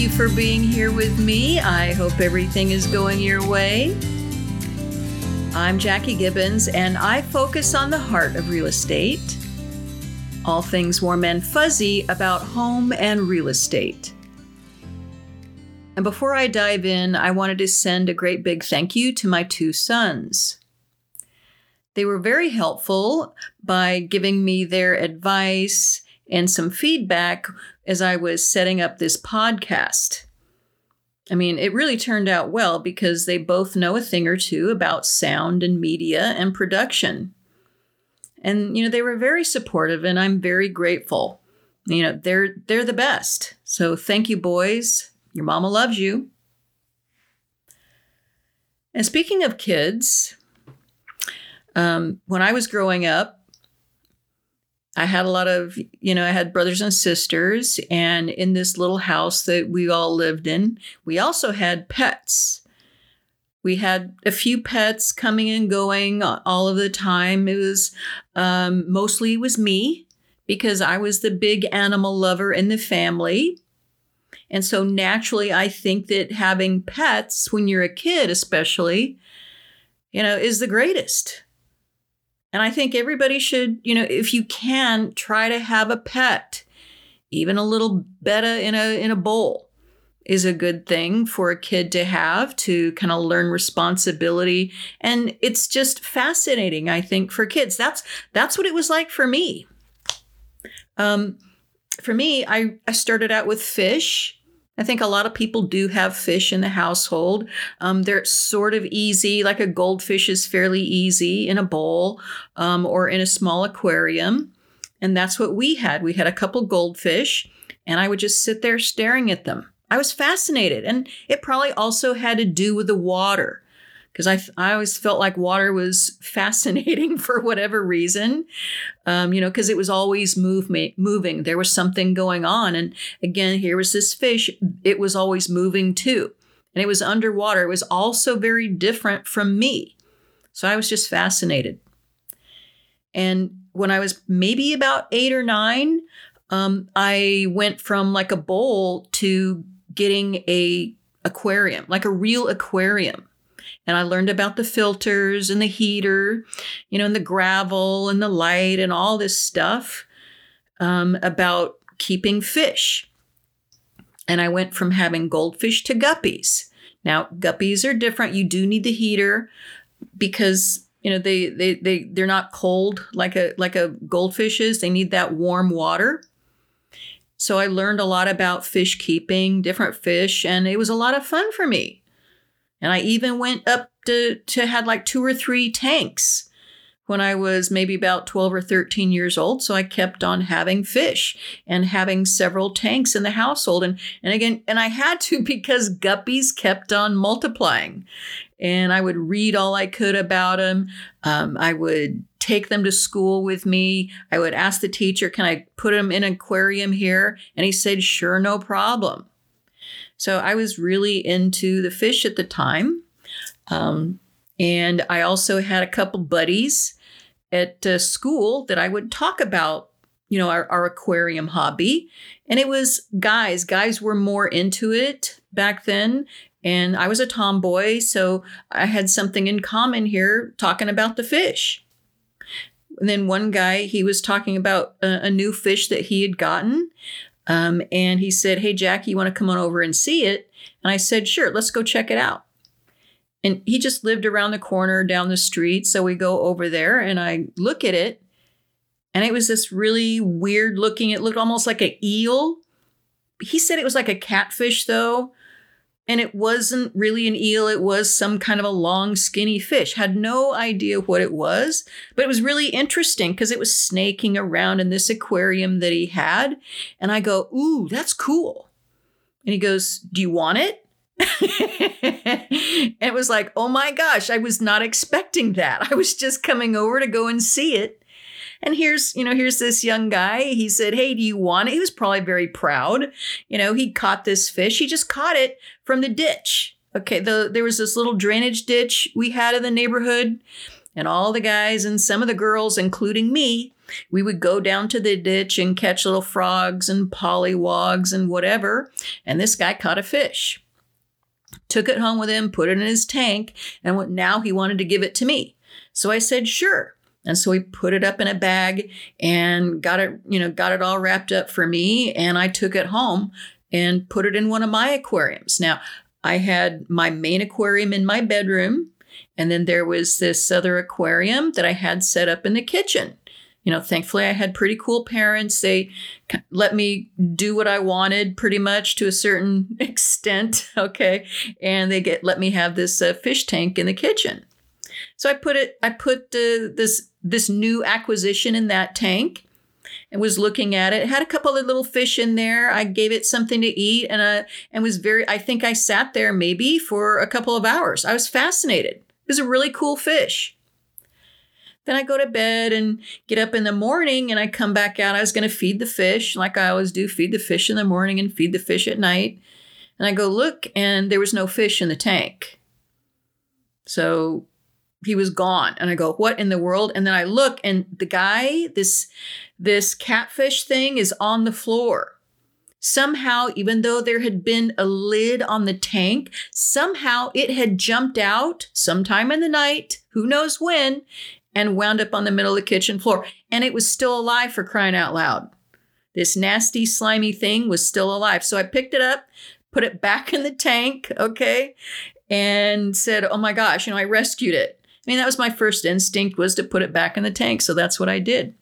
You for being here with me. I hope everything is going your way. I'm Jackie Gibbons, and I focus on the heart of real estate. All things warm and fuzzy about home and real estate. And before I dive in, I wanted to send a great big thank you to my two sons. They were very helpful by giving me their advice and some feedback as I was setting up this podcast. I mean, it really turned out well because they both know a thing or two about sound and media and production. And you know, they were very supportive and I'm very grateful. You know, they're they're the best. So thank you boys. Your mama loves you. And speaking of kids, um, when I was growing up, I had a lot of, you know, I had brothers and sisters, and in this little house that we all lived in, we also had pets. We had a few pets coming and going all of the time. It was um, mostly it was me because I was the big animal lover in the family. And so naturally, I think that having pets when you're a kid, especially, you know, is the greatest. And I think everybody should, you know, if you can, try to have a pet. Even a little betta in a in a bowl is a good thing for a kid to have to kind of learn responsibility and it's just fascinating I think for kids. That's that's what it was like for me. Um for me, I, I started out with fish I think a lot of people do have fish in the household. Um, they're sort of easy, like a goldfish is fairly easy in a bowl um, or in a small aquarium. And that's what we had. We had a couple goldfish, and I would just sit there staring at them. I was fascinated. And it probably also had to do with the water because I, I always felt like water was fascinating for whatever reason, um, you know, because it was always move, moving. There was something going on. And again, here was this fish, it was always moving too. And it was underwater. It was also very different from me. So I was just fascinated. And when I was maybe about eight or nine, um, I went from like a bowl to getting a aquarium, like a real aquarium and I learned about the filters and the heater, you know, and the gravel and the light and all this stuff um, about keeping fish. And I went from having goldfish to guppies. Now, guppies are different. You do need the heater because you know they they they they're not cold like a like a goldfish is. They need that warm water. So I learned a lot about fish keeping, different fish, and it was a lot of fun for me. And I even went up to, to had like two or three tanks when I was maybe about 12 or 13 years old. So I kept on having fish and having several tanks in the household. And, and again, and I had to because guppies kept on multiplying. And I would read all I could about them. Um, I would take them to school with me. I would ask the teacher, Can I put them in an aquarium here? And he said, Sure, no problem. So I was really into the fish at the time. Um, and I also had a couple buddies at uh, school that I would talk about, you know, our, our aquarium hobby. And it was guys, guys were more into it back then. And I was a tomboy, so I had something in common here talking about the fish. And then one guy, he was talking about a, a new fish that he had gotten. Um, and he said, Hey, Jackie, you want to come on over and see it? And I said, Sure, let's go check it out. And he just lived around the corner down the street. So we go over there and I look at it. And it was this really weird looking, it looked almost like an eel. He said it was like a catfish, though and it wasn't really an eel it was some kind of a long skinny fish. Had no idea what it was but it was really interesting because it was snaking around in this aquarium that he had. And i go ooh that's cool. And he goes do you want it? And it was like oh my gosh i was not expecting that. I was just coming over to go and see it and here's, you know, here's this young guy. He said, Hey, do you want it? He was probably very proud. You know, he caught this fish. He just caught it from the ditch. Okay, the, there was this little drainage ditch we had in the neighborhood, and all the guys and some of the girls, including me, we would go down to the ditch and catch little frogs and pollywogs and whatever. And this guy caught a fish, took it home with him, put it in his tank, and now he wanted to give it to me. So I said, sure. And so he put it up in a bag and got it, you know, got it all wrapped up for me. And I took it home and put it in one of my aquariums. Now, I had my main aquarium in my bedroom, and then there was this other aquarium that I had set up in the kitchen. You know, thankfully, I had pretty cool parents. They let me do what I wanted pretty much to a certain extent. Okay. And they get let me have this uh, fish tank in the kitchen. So I put it, I put uh, this this new acquisition in that tank and was looking at it. it. had a couple of little fish in there. I gave it something to eat and I and was very I think I sat there maybe for a couple of hours. I was fascinated. It was a really cool fish. Then I go to bed and get up in the morning and I come back out. I was going to feed the fish like I always do, feed the fish in the morning and feed the fish at night. And I go look and there was no fish in the tank. So he was gone. And i go what in the world? And then i look and the guy this this catfish thing is on the floor. Somehow even though there had been a lid on the tank somehow it had jumped out sometime in the night who knows when and wound up on the middle of the kitchen floor. And it was still alive for crying out loud. This nasty slimy thing was still alive. So i picked it up put it back in the tank okay and said oh my gosh you know i rescued it mean, that was my first instinct was to put it back in the tank. So that's what I did.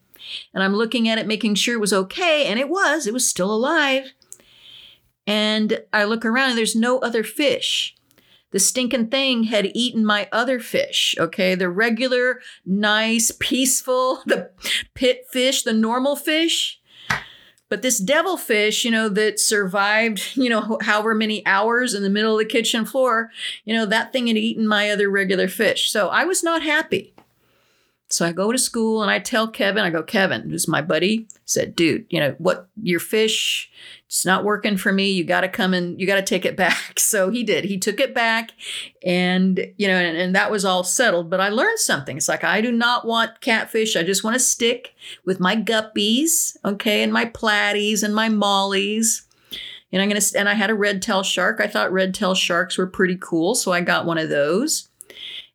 And I'm looking at it, making sure it was okay. And it was, it was still alive. And I look around and there's no other fish. The stinking thing had eaten my other fish, okay? The regular, nice, peaceful, the pit fish, the normal fish. But this devilfish, you know, that survived, you know, however many hours in the middle of the kitchen floor, you know, that thing had eaten my other regular fish. So I was not happy. So I go to school and I tell Kevin, I go, Kevin, who's my buddy, said, dude, you know, what your fish, it's not working for me. You got to come and you got to take it back. So he did. He took it back and, you know, and, and that was all settled. But I learned something. It's like, I do not want catfish. I just want to stick with my guppies, okay, and my platies and my mollies. And I'm going to, and I had a red tail shark. I thought red tail sharks were pretty cool. So I got one of those.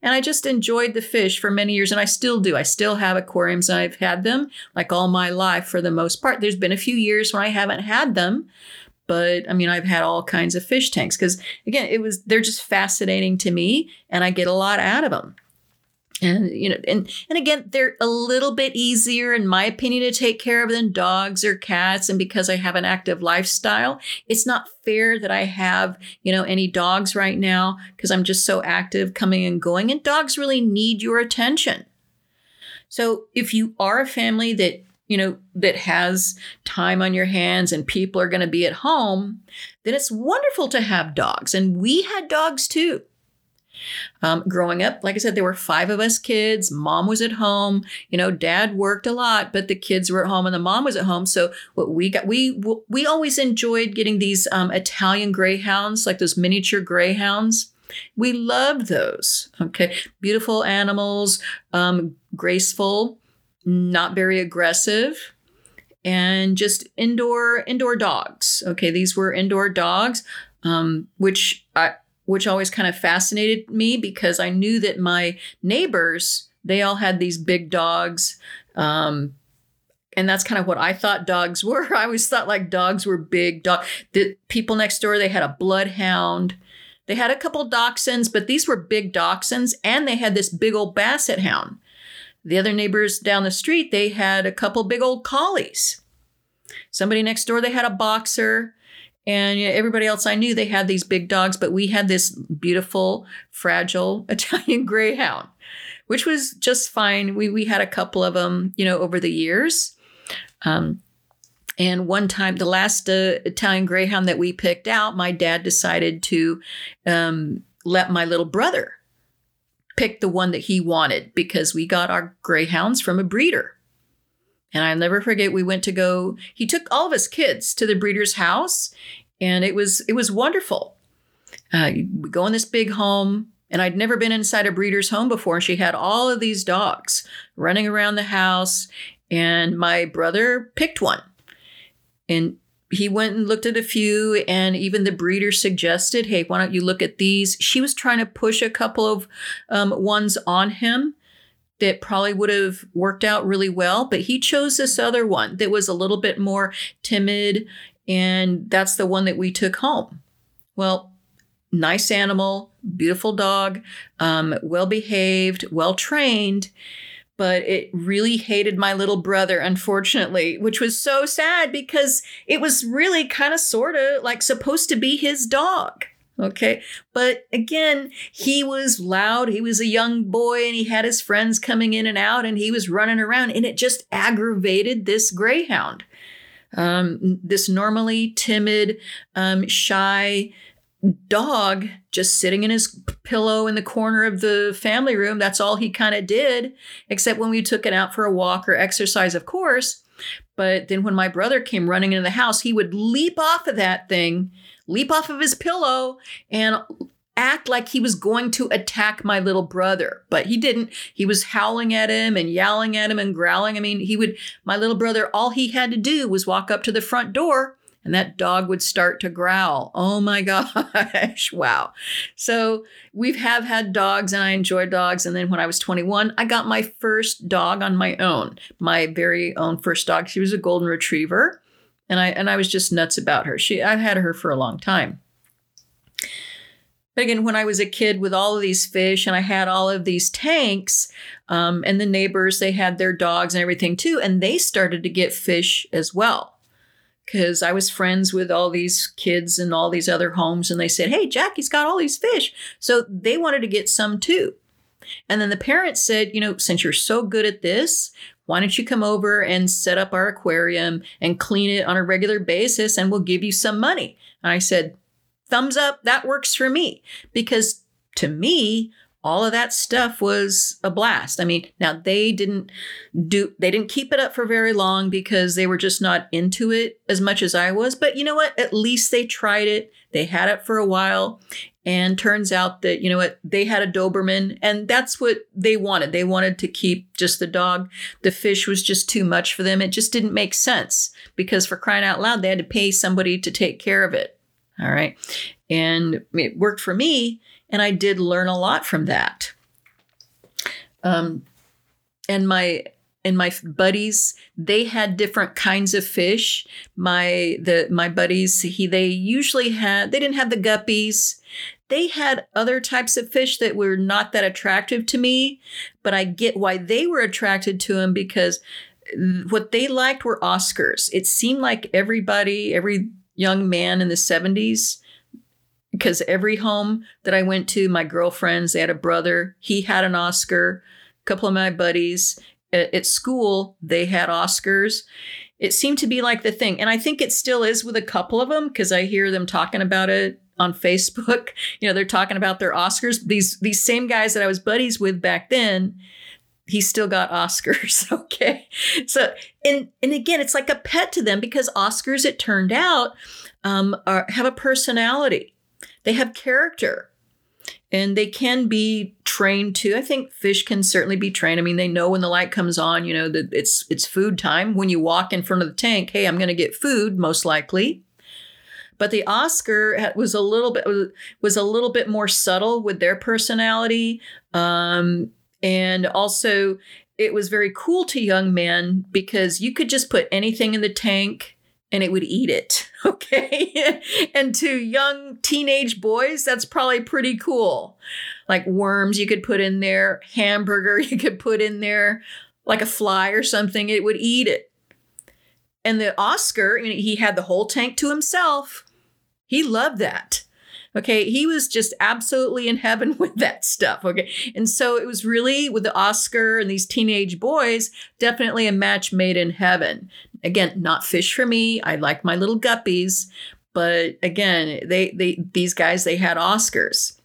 And I just enjoyed the fish for many years, and I still do. I still have aquariums, and I've had them like all my life for the most part. There's been a few years when I haven't had them, but I mean, I've had all kinds of fish tanks because, again, it was they're just fascinating to me, and I get a lot out of them and you know and and again they're a little bit easier in my opinion to take care of than dogs or cats. And because i have an active lifestyle it's not fair that i have you know any dogs right now because i'm just so active coming and going and dogs really need your attention. So if you are a family that you know that has time on your hands and people are going to be at home then it's wonderful to have dogs. And we had dogs too um, growing up, like I said, there were five of us kids. Mom was at home. You know, dad worked a lot, but the kids were at home and the mom was at home. So what we got, we we always enjoyed getting these um, Italian greyhounds, like those miniature greyhounds. We loved those. Okay, beautiful animals, um, graceful, not very aggressive and just indoor indoor dogs. Okay, these were indoor dogs, um, which I which always kind of fascinated me because I knew that my neighbors, they all had these big dogs. Um, and that's kind of what I thought dogs were. I always thought like dogs were big dog. The people next door, they had a bloodhound. They had a couple dachshunds, but these were big dachshunds, and they had this big old basset hound. The other neighbors down the street, they had a couple big old collies. Somebody next door, they had a boxer. And you know, everybody else I knew, they had these big dogs, but we had this beautiful, fragile Italian Greyhound, which was just fine. We we had a couple of them, you know, over the years. Um, and one time, the last uh, Italian Greyhound that we picked out, my dad decided to um, let my little brother pick the one that he wanted because we got our Greyhounds from a breeder. And I'll never forget, we went to go, he took all of his kids to the breeder's house, and it was it was wonderful. Uh, we go in this big home, and I'd never been inside a breeder's home before. And she had all of these dogs running around the house, And my brother picked one. And he went and looked at a few, and even the breeder suggested, hey, why don't you look at these? She was trying to push a couple of um, ones on him that probably would have worked out really well, but he chose this other one that was a little bit more timid, and that's the one that we took home. Well, nice animal, beautiful dog, um, well behaved, well trained but it really hated my little brother, unfortunately, which was so sad because it was really kind of sort of like supposed to be his dog. Okay. But again, he was loud. He was a young boy and he had his friends coming in and out and he was running around and it just aggravated this greyhound. Um, this normally timid, um, shy, dog just sitting in his pillow in the corner of the family room. That's all he kind of did, except when we took it out for a walk or exercise, of course. But then when my brother came running into the house, he would leap off of that thing, leap off of his pillow, and act like he was going to attack my little brother. But he didn't. He was howling at him and yelling at him and growling. I mean, he would, my little brother, all he had to do was walk up to the front door and that dog would start to growl. Oh my gosh, wow. So we have had dogs and I enjoy dogs. And then when I was 21, I got my first dog on my own, my very own first dog. She was a golden retriever. And I and I was just nuts about her. She I've had her for a long time. But again, when I was a kid with all of these fish and I had all of these tanks, um, and the neighbors, they had their dogs and everything too, and they started to get fish as well because I was friends with all these kids in all these other homes, and they said, Hey, Jackie's got all these fish. So they wanted to get some too. And then the parents said, You know, since you're so good at this, why don't you come over and set up our aquarium and clean it on a regular basis, and we'll give you some money? And I said, Thumbs up, that works for me. Because to me, all of that stuff was a blast. I mean, now they didn't do they didn't keep it up for very long because they were just not into it as much as I was, but you know what? At least they tried it. They had it for a while and turns out that you know what? They had a Doberman and that's what they wanted. They wanted to keep just the dog. The fish was just too much for them. It just didn't make sense because for crying out loud, they had to pay somebody to take care of it. All right. And it worked for me and I did learn a lot from that. Um, and my and my buddies they had different kinds of fish. My the my buddies he they usually had they didn't have the guppies. They had other types of fish that were not that attractive to me but i get why they were attracted to them because uh, what they liked were oscars. It seemed like everybody every young man in the 70s because every home that I went to, my girlfriends, they had a brother, he had an Oscar. A couple of my buddies at, school, they had Oscars. It seemed to be like the thing. And I think it still is with a couple of them because I hear them talking about it on Facebook. You know, they're talking about their Oscars. These these same guys that I was buddies with back then, he still got Oscars. Okay. So and and again, it's like a pet to them because Oscars, it turned out, um, are, have a personality they have character and they can be trained too. I think fish can certainly be trained. I mean, they know when the light comes on, you know, that it's it's food time. When you walk in front of the tank, hey, I'm going to get food most likely. But the Oscar was a little bit was a little bit more subtle with their personality, um, and also it was very cool to young men because you could just put anything in the tank and it would eat it. Okay. and to young teenage boys, that's probably pretty cool. Like worms, you could put in there, hamburger, you could put in there, like a fly or something, it would eat it. And the Oscar, he had the whole tank to himself. He loved that. Okay, he was just absolutely in heaven with that stuff. Okay, and so it was really with the Oscar and these teenage boys, definitely a match made in heaven. Again, not fish for me. I like my little guppies, but again, they they these guys they had Oscars.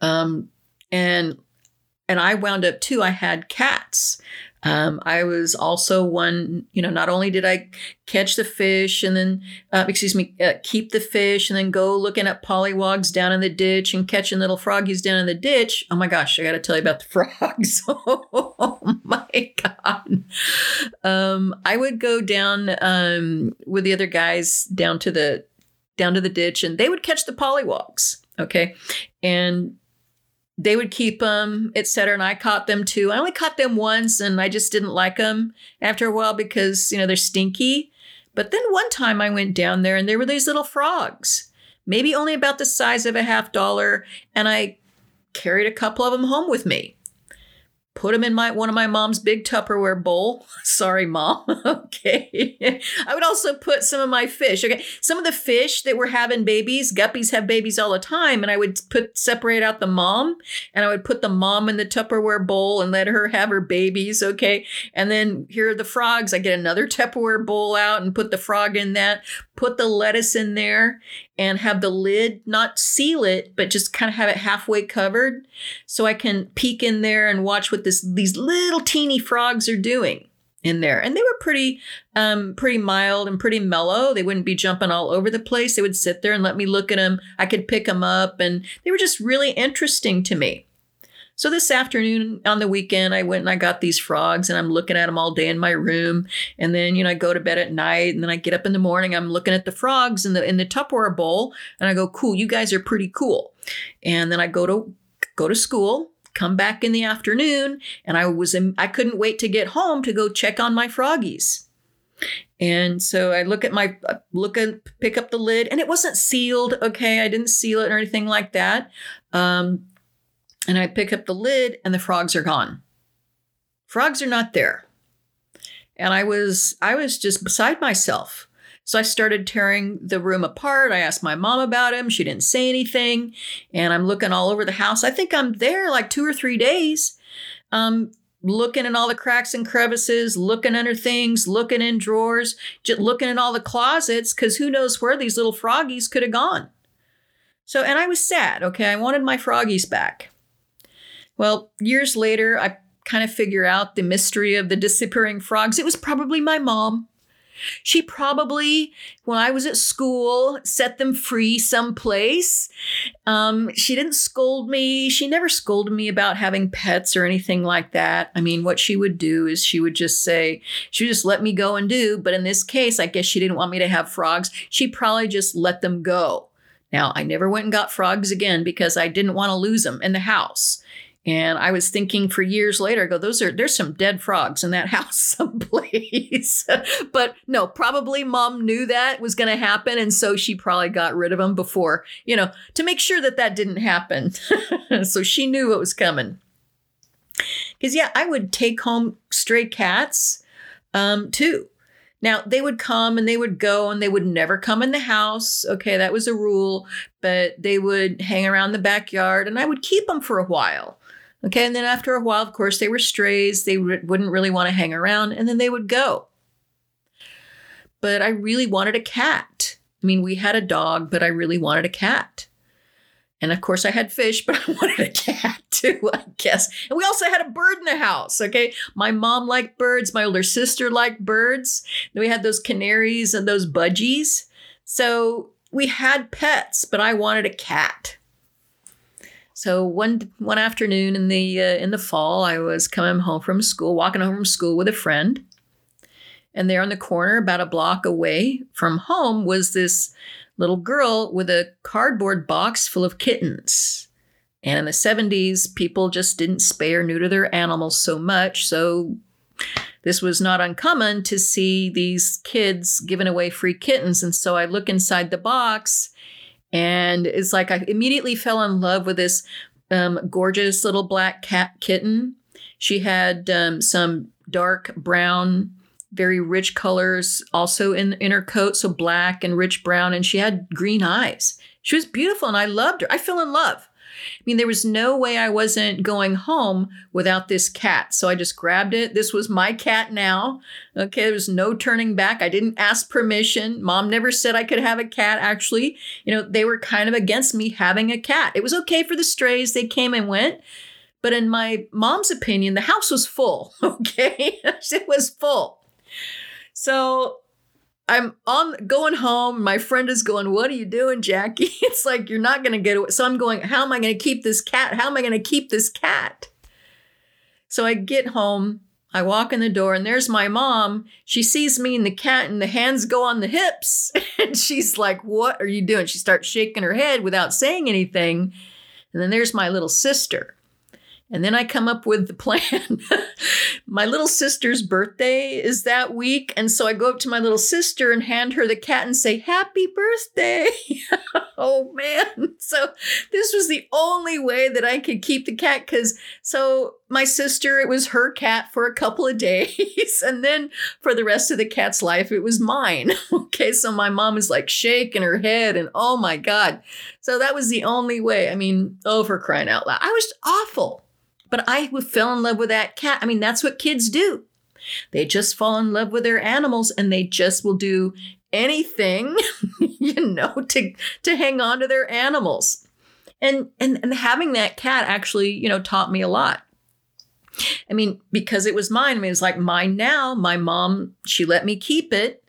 Um, and and I wound up too. I had cats. Um, I was also one, you know, not only did I catch the fish and then, uh, excuse me, uh, keep the fish and then go looking at pollywogs down in the ditch and catching little froggies down in the ditch. Oh my gosh, I got to tell you about the frogs. oh my God. Um, I would go down um, with the other guys down to the down to the ditch and they would catch the pollywogs. Okay. And they would keep them, etc. And I caught them too. I only caught them once, and I just didn't like them after a while because you know they're stinky. But then one time I went down there, and there were these little frogs, maybe only about the size of a half dollar, and I carried a couple of them home with me put them in my one of my mom's big Tupperware bowl. Sorry, mom. okay. I would also put some of my fish. Okay. Some of the fish that were having babies, guppies have babies all the time, and I would put separate out the mom and I would put the mom in the Tupperware bowl and let her have her babies. Okay. And then here are the frogs. I get another Tupperware bowl out and put the frog in that, put the lettuce in there and have the lid not seal it, but just kind of have it halfway covered so I can peek in there and watch what this these little teeny frogs are doing in there. And they were pretty um pretty mild and pretty mellow. They wouldn't be jumping all over the place. They would sit there and let me look at them. I could pick them up and they were just really interesting to me. So this afternoon on the weekend, I went and I got these frogs and I'm looking at them all day in my room. And then, you know, I go to bed at night and then I get up in the morning, I'm looking at the frogs in the in the Tupperware bowl and I go, cool, you guys are pretty cool. And then I go to go to school come back in the afternoon and i was in, i couldn't wait to get home to go check on my froggies and so i look at my look at pick up the lid and it wasn't sealed okay i didn't seal it or anything like that um, and I pick up the lid and the frogs are gone. Frogs are not there. And I was I was just beside myself. So I started tearing the room apart. I asked my mom about him. She didn't say anything. And I'm looking all over the house. I think I'm there like two or three days. Um, looking in all the cracks and crevices, looking under things, looking in drawers, just looking in all the closets, because who knows where these little froggies could have gone. So, and I was sad, okay? I wanted my froggies back. Well, years later, I kind of figure out the mystery of the disappearing frogs. It was probably my mom. She probably, when I was at school, set them free someplace. Um, she didn't scold me. She never scolded me about having pets or anything like that. I mean, what she would do is she would just say, she would just let me go and do. But in this case, I guess she didn't want me to have frogs. She probably just let them go. Now, I never went and got frogs again because I didn't want to lose them in the house. And I was thinking for years later, I go, those are there's some dead frogs in that house someplace. but no, probably mom knew that was going to happen, and so she probably got rid of them before, you know, to make sure that that didn't happen. so she knew what was coming. Because yeah, I would take home stray cats um, too. Now, they would come and they would go and they would never come in the house. Okay, that was a rule, but they would hang around the backyard and I would keep them for a while. Okay, and then after a while, of course, they were strays. They wouldn't really want to hang around, and then they would go. But I really wanted a cat. I mean, we had a dog, but I really wanted a cat. And of course, I had fish, but I wanted a cat too, I guess. And we also had a bird in the house. Okay. My mom liked birds. My older sister liked birds. Then we had those canaries and those budgies. So we had pets, but I wanted a cat. So one one afternoon in the uh, in the fall, I was coming home from school, walking home from school with a friend, and there on the corner, about a block away from home, was this little girl with a cardboard box full of kittens. And in the 70s, people just didn't spay or neuter their animals so much, so this was not uncommon to see these kids giving away free kittens. And so I look inside the box and it's like I immediately fell in love with this um, gorgeous little black cat kitten. She had um, some dark brown, very rich colors also in, in her coat, so black and rich brown, and she had green eyes. She was beautiful and I loved her. I fell in love. I mean, there was no way I wasn't going home without this cat. So I just grabbed it. This was my cat now. Okay, there was no turning back. I didn't ask permission. Mom never said I could have a cat, actually. You know, they were kind of against me having a cat. It was okay for the strays, they came and went. But in my mom's opinion, the house was full. Okay. it was full. So I'm on going home. My friend is going, What are you doing, Jackie? It's like, You're not going to get away. So I'm going, How am I going to keep this cat? How am I going to keep this cat? So I get home. I walk in the door and there's my mom. She sees me and the cat and the hands go on the hips. And she's like, What are you doing? She starts shaking her head without saying anything. And then there's my little sister. And then I come up with the plan. my little sister's birthday is that week. And so I go up to my little sister and hand her the cat and say, Happy birthday. oh man. So this was the only way that I could keep the cat. Cause so my sister, it was her cat for a couple of days. and then for the rest of the cat's life, it was mine. okay. So my mom is like shaking her head and oh my God. So that was the only way. I mean, oh, for crying out loud. I was awful. But I fell in love with that cat. I mean, that's what kids do. They just fall in love with their animals and they just will do anything, you know, to to hang on to their animals. And and and having that cat actually, you know, taught me a lot. I mean, because it was mine. I mean, it was like mine now. My mom, she let me keep it.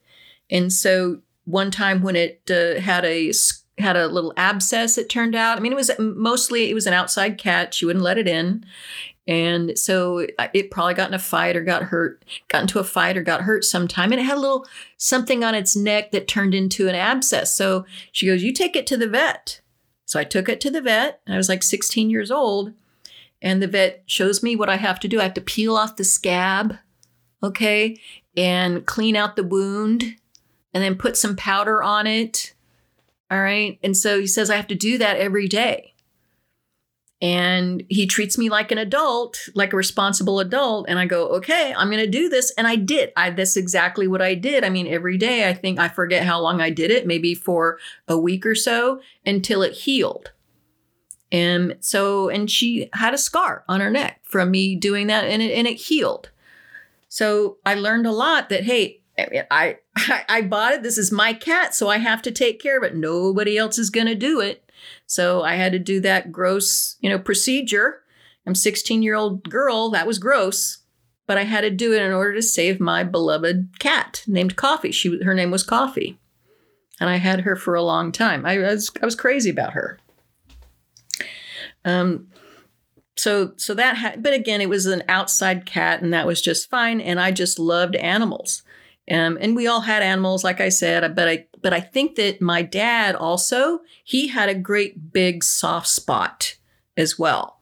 And so one time when it uh, had a had a little abscess it turned out. I mean it was mostly it was an outside cat she wouldn't let it in. And so uh, it probably got in a fight or got hurt got into a fight or got hurt sometime. And it had a little something on its neck that turned into an abscess. So she goes you take it to the vet. So i took it to the vet. I was like 16 years old. And the vet shows me what i have to do. I have to peel off the scab okay and clean out the wound and then put some powder on it all right. And so he says, I have to do that every day. And he treats me like an adult, like a responsible adult. And I go, okay, I'm going to do this. And I did. I, that's exactly what I did. I mean, every day, I think I forget how long I did it, maybe for a week or so until it healed. And so, and she had a scar on her neck from me doing that and it, and it healed. So I learned a lot that, hey, I, I, I bought it. This is my cat, so I have to take care of it. Nobody else is going to do it. So I had to do that gross, you know, procedure. I'm 16 year old girl. That was gross, but I had to do it in order to save my beloved cat named Coffee. She, her name was Coffee, and I had her for a long time. I was, I was crazy about her. Um, so, so that, ha- but again, it was an outside cat, and that was just fine. And I just loved animals. Um, and we all had animals, like I said, but I but I think that my dad also he had a great big soft spot as well.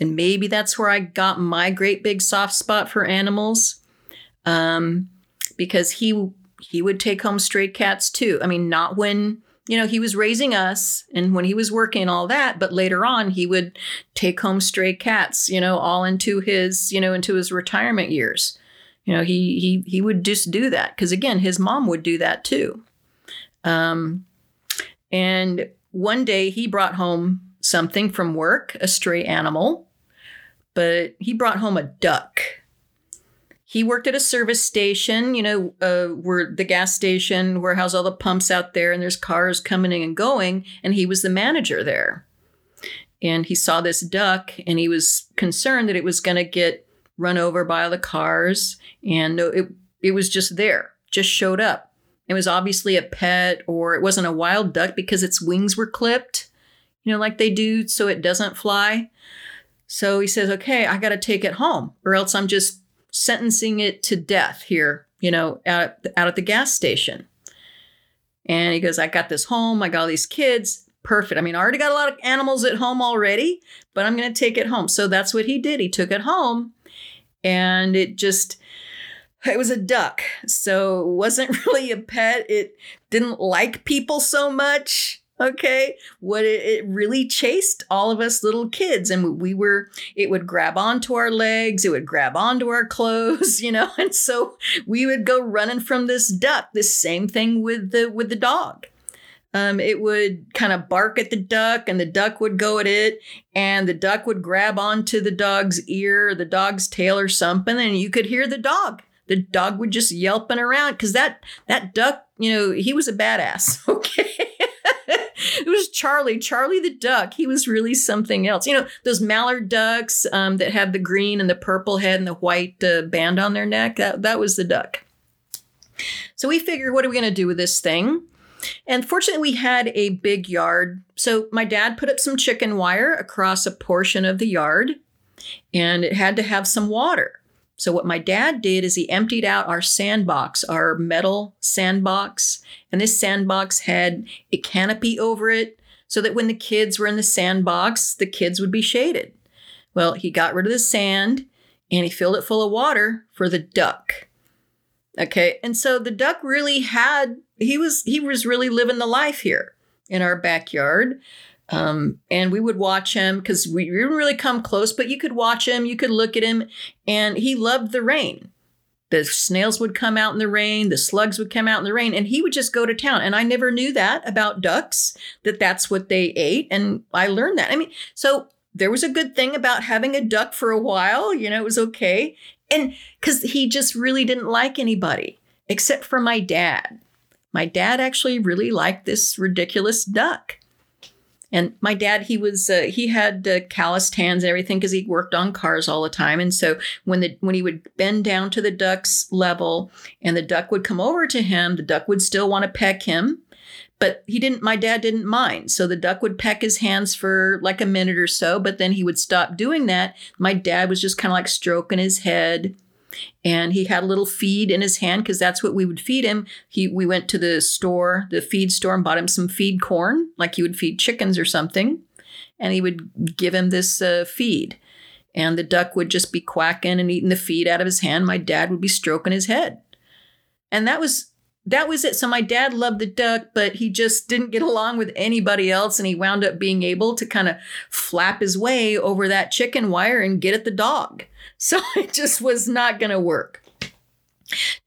And maybe that's where I got my great big soft spot for animals. Um, because he he would take home stray cats too. I mean, not when you know he was raising us and when he was working all that, but later on he would take home stray cats, you know, all into his you know into his retirement years. You know, he he he would just do that because again, his mom would do that too. Um, and one day he brought home something from work, a stray animal, but he brought home a duck. He worked at a service station, you know, uh, where the gas station where all the pumps out there, and there's cars coming in and going, and he was the manager there. And he saw this duck, and he was concerned that it was going to get run over by all the cars, and it it was just there, just showed up. It was obviously a pet, or it wasn't a wild duck because its wings were clipped, you know, like they do, so it doesn't fly. So he says, "Okay, I got to take it home, or else I'm just sentencing it to death here, you know, out out at the gas station." And he goes, "I got this home. I got all these kids." perfect. I mean, I already got a lot of animals at home already, but I'm going to take it home. So that's what he did. He took it home and it just it was a duck. So it wasn't really a pet. It didn't like people so much okay? What it, it, really chased all of us little kids and we were it would grab onto our legs it would grab onto our clothes you know? And so we would go running from this duck. The same thing with the with the dog um, it would kind of bark at the duck and the duck would go at it and the duck would grab onto the dog's ear the dog's tail or something and you could hear the dog the dog would just yelping around because that that duck you know he was a badass okay it was Charlie? Charlie the duck. He was really something else. You know, those mallard ducks um, that have the green and the purple head and the white uh, band on their neck. That that was the duck. So we figured, what are we going to do with this thing? And fortunately, we had a big yard. So my dad put up some chicken wire across a portion of the yard, and it had to have some water. So what my dad did is he emptied out our sandbox, our metal sandbox, and this sandbox had a canopy over it so that when the kids were in the sandbox, the kids would be shaded. Well, he got rid of the sand and he filled it full of water for the duck. Okay. And so the duck really had he was he was really living the life here in our backyard. Um, and we would watch him because we didn't really come close, but you could watch him, you could look at him, and he loved the rain. The snails would come out in the rain, the slugs would come out in the rain, and he would just go to town. And I never knew that about ducks, that that's what they ate. And I learned that. I mean, so there was a good thing about having a duck for a while, you know, it was okay. And because he just really didn't like anybody except for my dad. My dad actually really liked this ridiculous duck. And my dad, he was uh, he had uh, calloused hands and everything because he worked on cars all the time. And so when the when he would bend down to the duck's level and the duck would come over to him, the duck would still want to peck him, but he didn't. My dad didn't mind. So the duck would peck his hands for like a minute or so, but then he would stop doing that. My dad was just kind of like stroking his head and he had a little feed in his hand because that's what we would feed him. He we went to the store, the feed store, and bought him some feed corn, like you would feed chickens or something, and he would give him this uh, feed. And the duck would just be quacking and eating the feed out of his hand. My dad would be stroking his head, and that was that was it. So my dad loved the duck, but he just didn't get along with anybody else, and he wound up being able to kind of flap his way over that chicken wire and get at the dog. So it just was not going to work.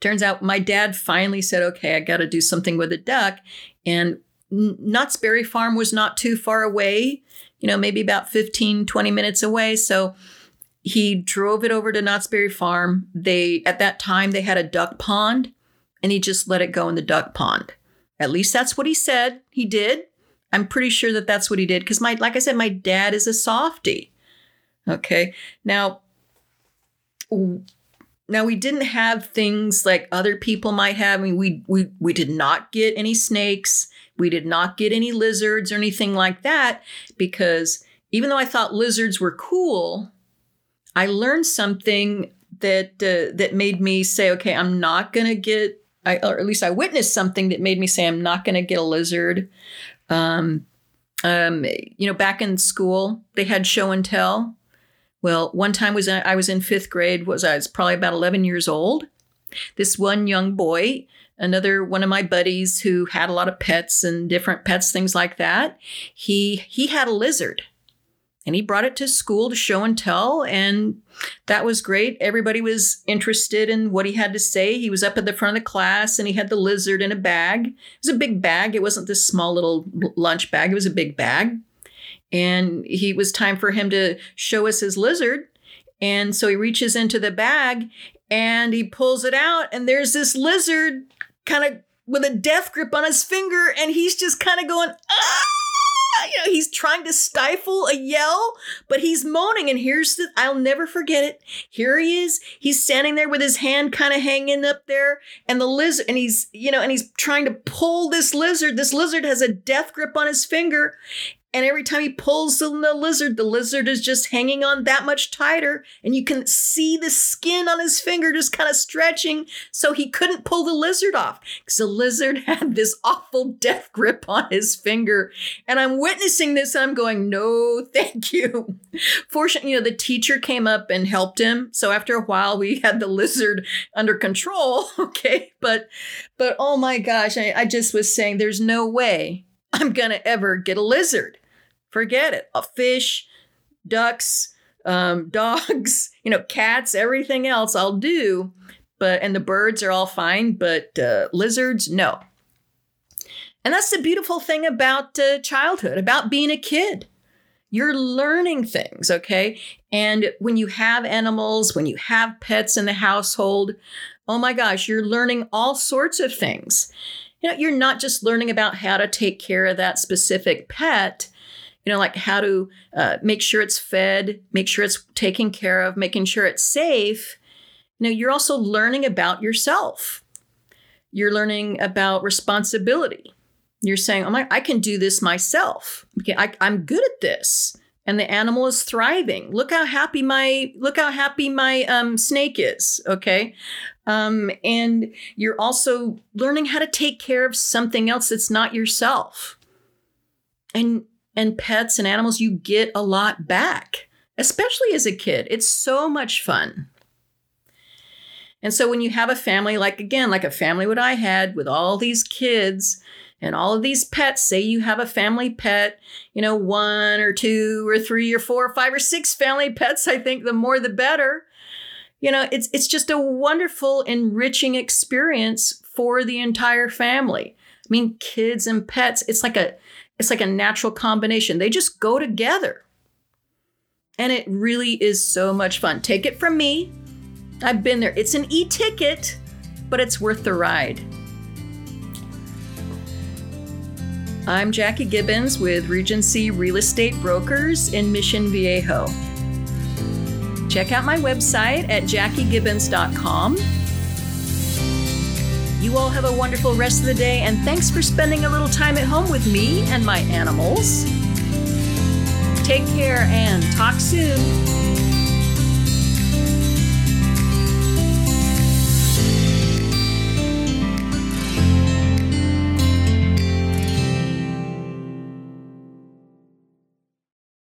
Turns out my dad finally said, okay, I got to do something with the duck. And Knott's Berry Farm was not too far away, you know, maybe about 15, 20 minutes away. So he drove it over to Knott's Berry Farm. They, at that time, they had a duck pond and he just let it go in the duck pond. At least that's what he said he did. I'm pretty sure that that's what he did because my, like I said, my dad is a softy. Okay. Now, now we didn't have things like other people might have. I mean, we we we did not get any snakes. We did not get any lizards or anything like that because even though I thought lizards were cool, I learned something that uh, that made me say, okay, I'm not gonna get. I, or at least I witnessed something that made me say I'm not going to get a lizard. Um, um, you know, back in school, they had show and tell. Well, one time was I was in fifth grade. Was I was probably about eleven years old. This one young boy, another one of my buddies who had a lot of pets and different pets, things like that. He he had a lizard, and he brought it to school to show and tell, and that was great. Everybody was interested in what he had to say. He was up at the front of the class, and he had the lizard in a bag. It was a big bag. It wasn't this small little lunch bag. It was a big bag and he was time for him to show us his lizard. And so he reaches into the bag and he pulls it out, and there's this lizard kind of with a death grip on his finger, and he's just kind of going, ah! You know, he's trying to stifle a yell, but he's moaning. And here's the I'll never forget it. Here he is. He's standing there with his hand kind of hanging up there, and the lizard, and he's, you know, and he's trying to pull this lizard. This lizard has a death grip on his finger, and every time he pulls the lizard, the lizard is just hanging on that much tighter. And you can see the skin on his finger just kind of stretching. So he couldn't pull the lizard off because the lizard had this awful death grip on his finger. And I'm witnessing this and I'm going, no, thank you. Fortunately, you know, the teacher came up and helped him. So after a while, we had the lizard under control. Okay. But, but oh my gosh, I, I just was saying there's no way I'm going to ever get a lizard forget it. A fish, ducks, um, dogs, you know, cats, everything else I'll do. But and the birds are all fine, but uh, lizards, no. And that's the beautiful thing about uh, childhood, about being a kid. You're learning things, okay? And when you have animals, when you have pets in the household, oh my gosh, you're learning all sorts of things. you know, you're not just learning about how to take care of that specific pet, you know, like how to uh, make sure it's fed, make sure it's taken care of, making sure it's safe. You know, you're also learning about yourself. You're learning about responsibility. You're saying, "Oh my, I can do this myself. Okay, I, I'm good at this." and the animal is thriving. Look how happy my look how happy my um, snake is. Okay, um, and you're also learning how to take care of something else that's not yourself. And and pets and animals, you get a lot back, especially as a kid. It's so much fun. And so when you have a family, like again, like a family what I had with all these kids and all of these pets, say you have a family pet, you know, one or two or three or four or five or six family pets, I think the more the better. You know, it's it's just a wonderful, enriching experience for the entire family. I mean, kids and pets, it's like a it's like a natural combination. They just go together. And it really is so much fun. Take it from me. I've been there. It's an e ticket, but it's worth the ride. I'm Jackie Gibbons with Regency Real Estate Brokers in Mission Viejo. Check out my website at jackiegibbons.com. You all have a wonderful rest of the day, and thanks for spending a little time at home with me and my animals. Take care and talk soon.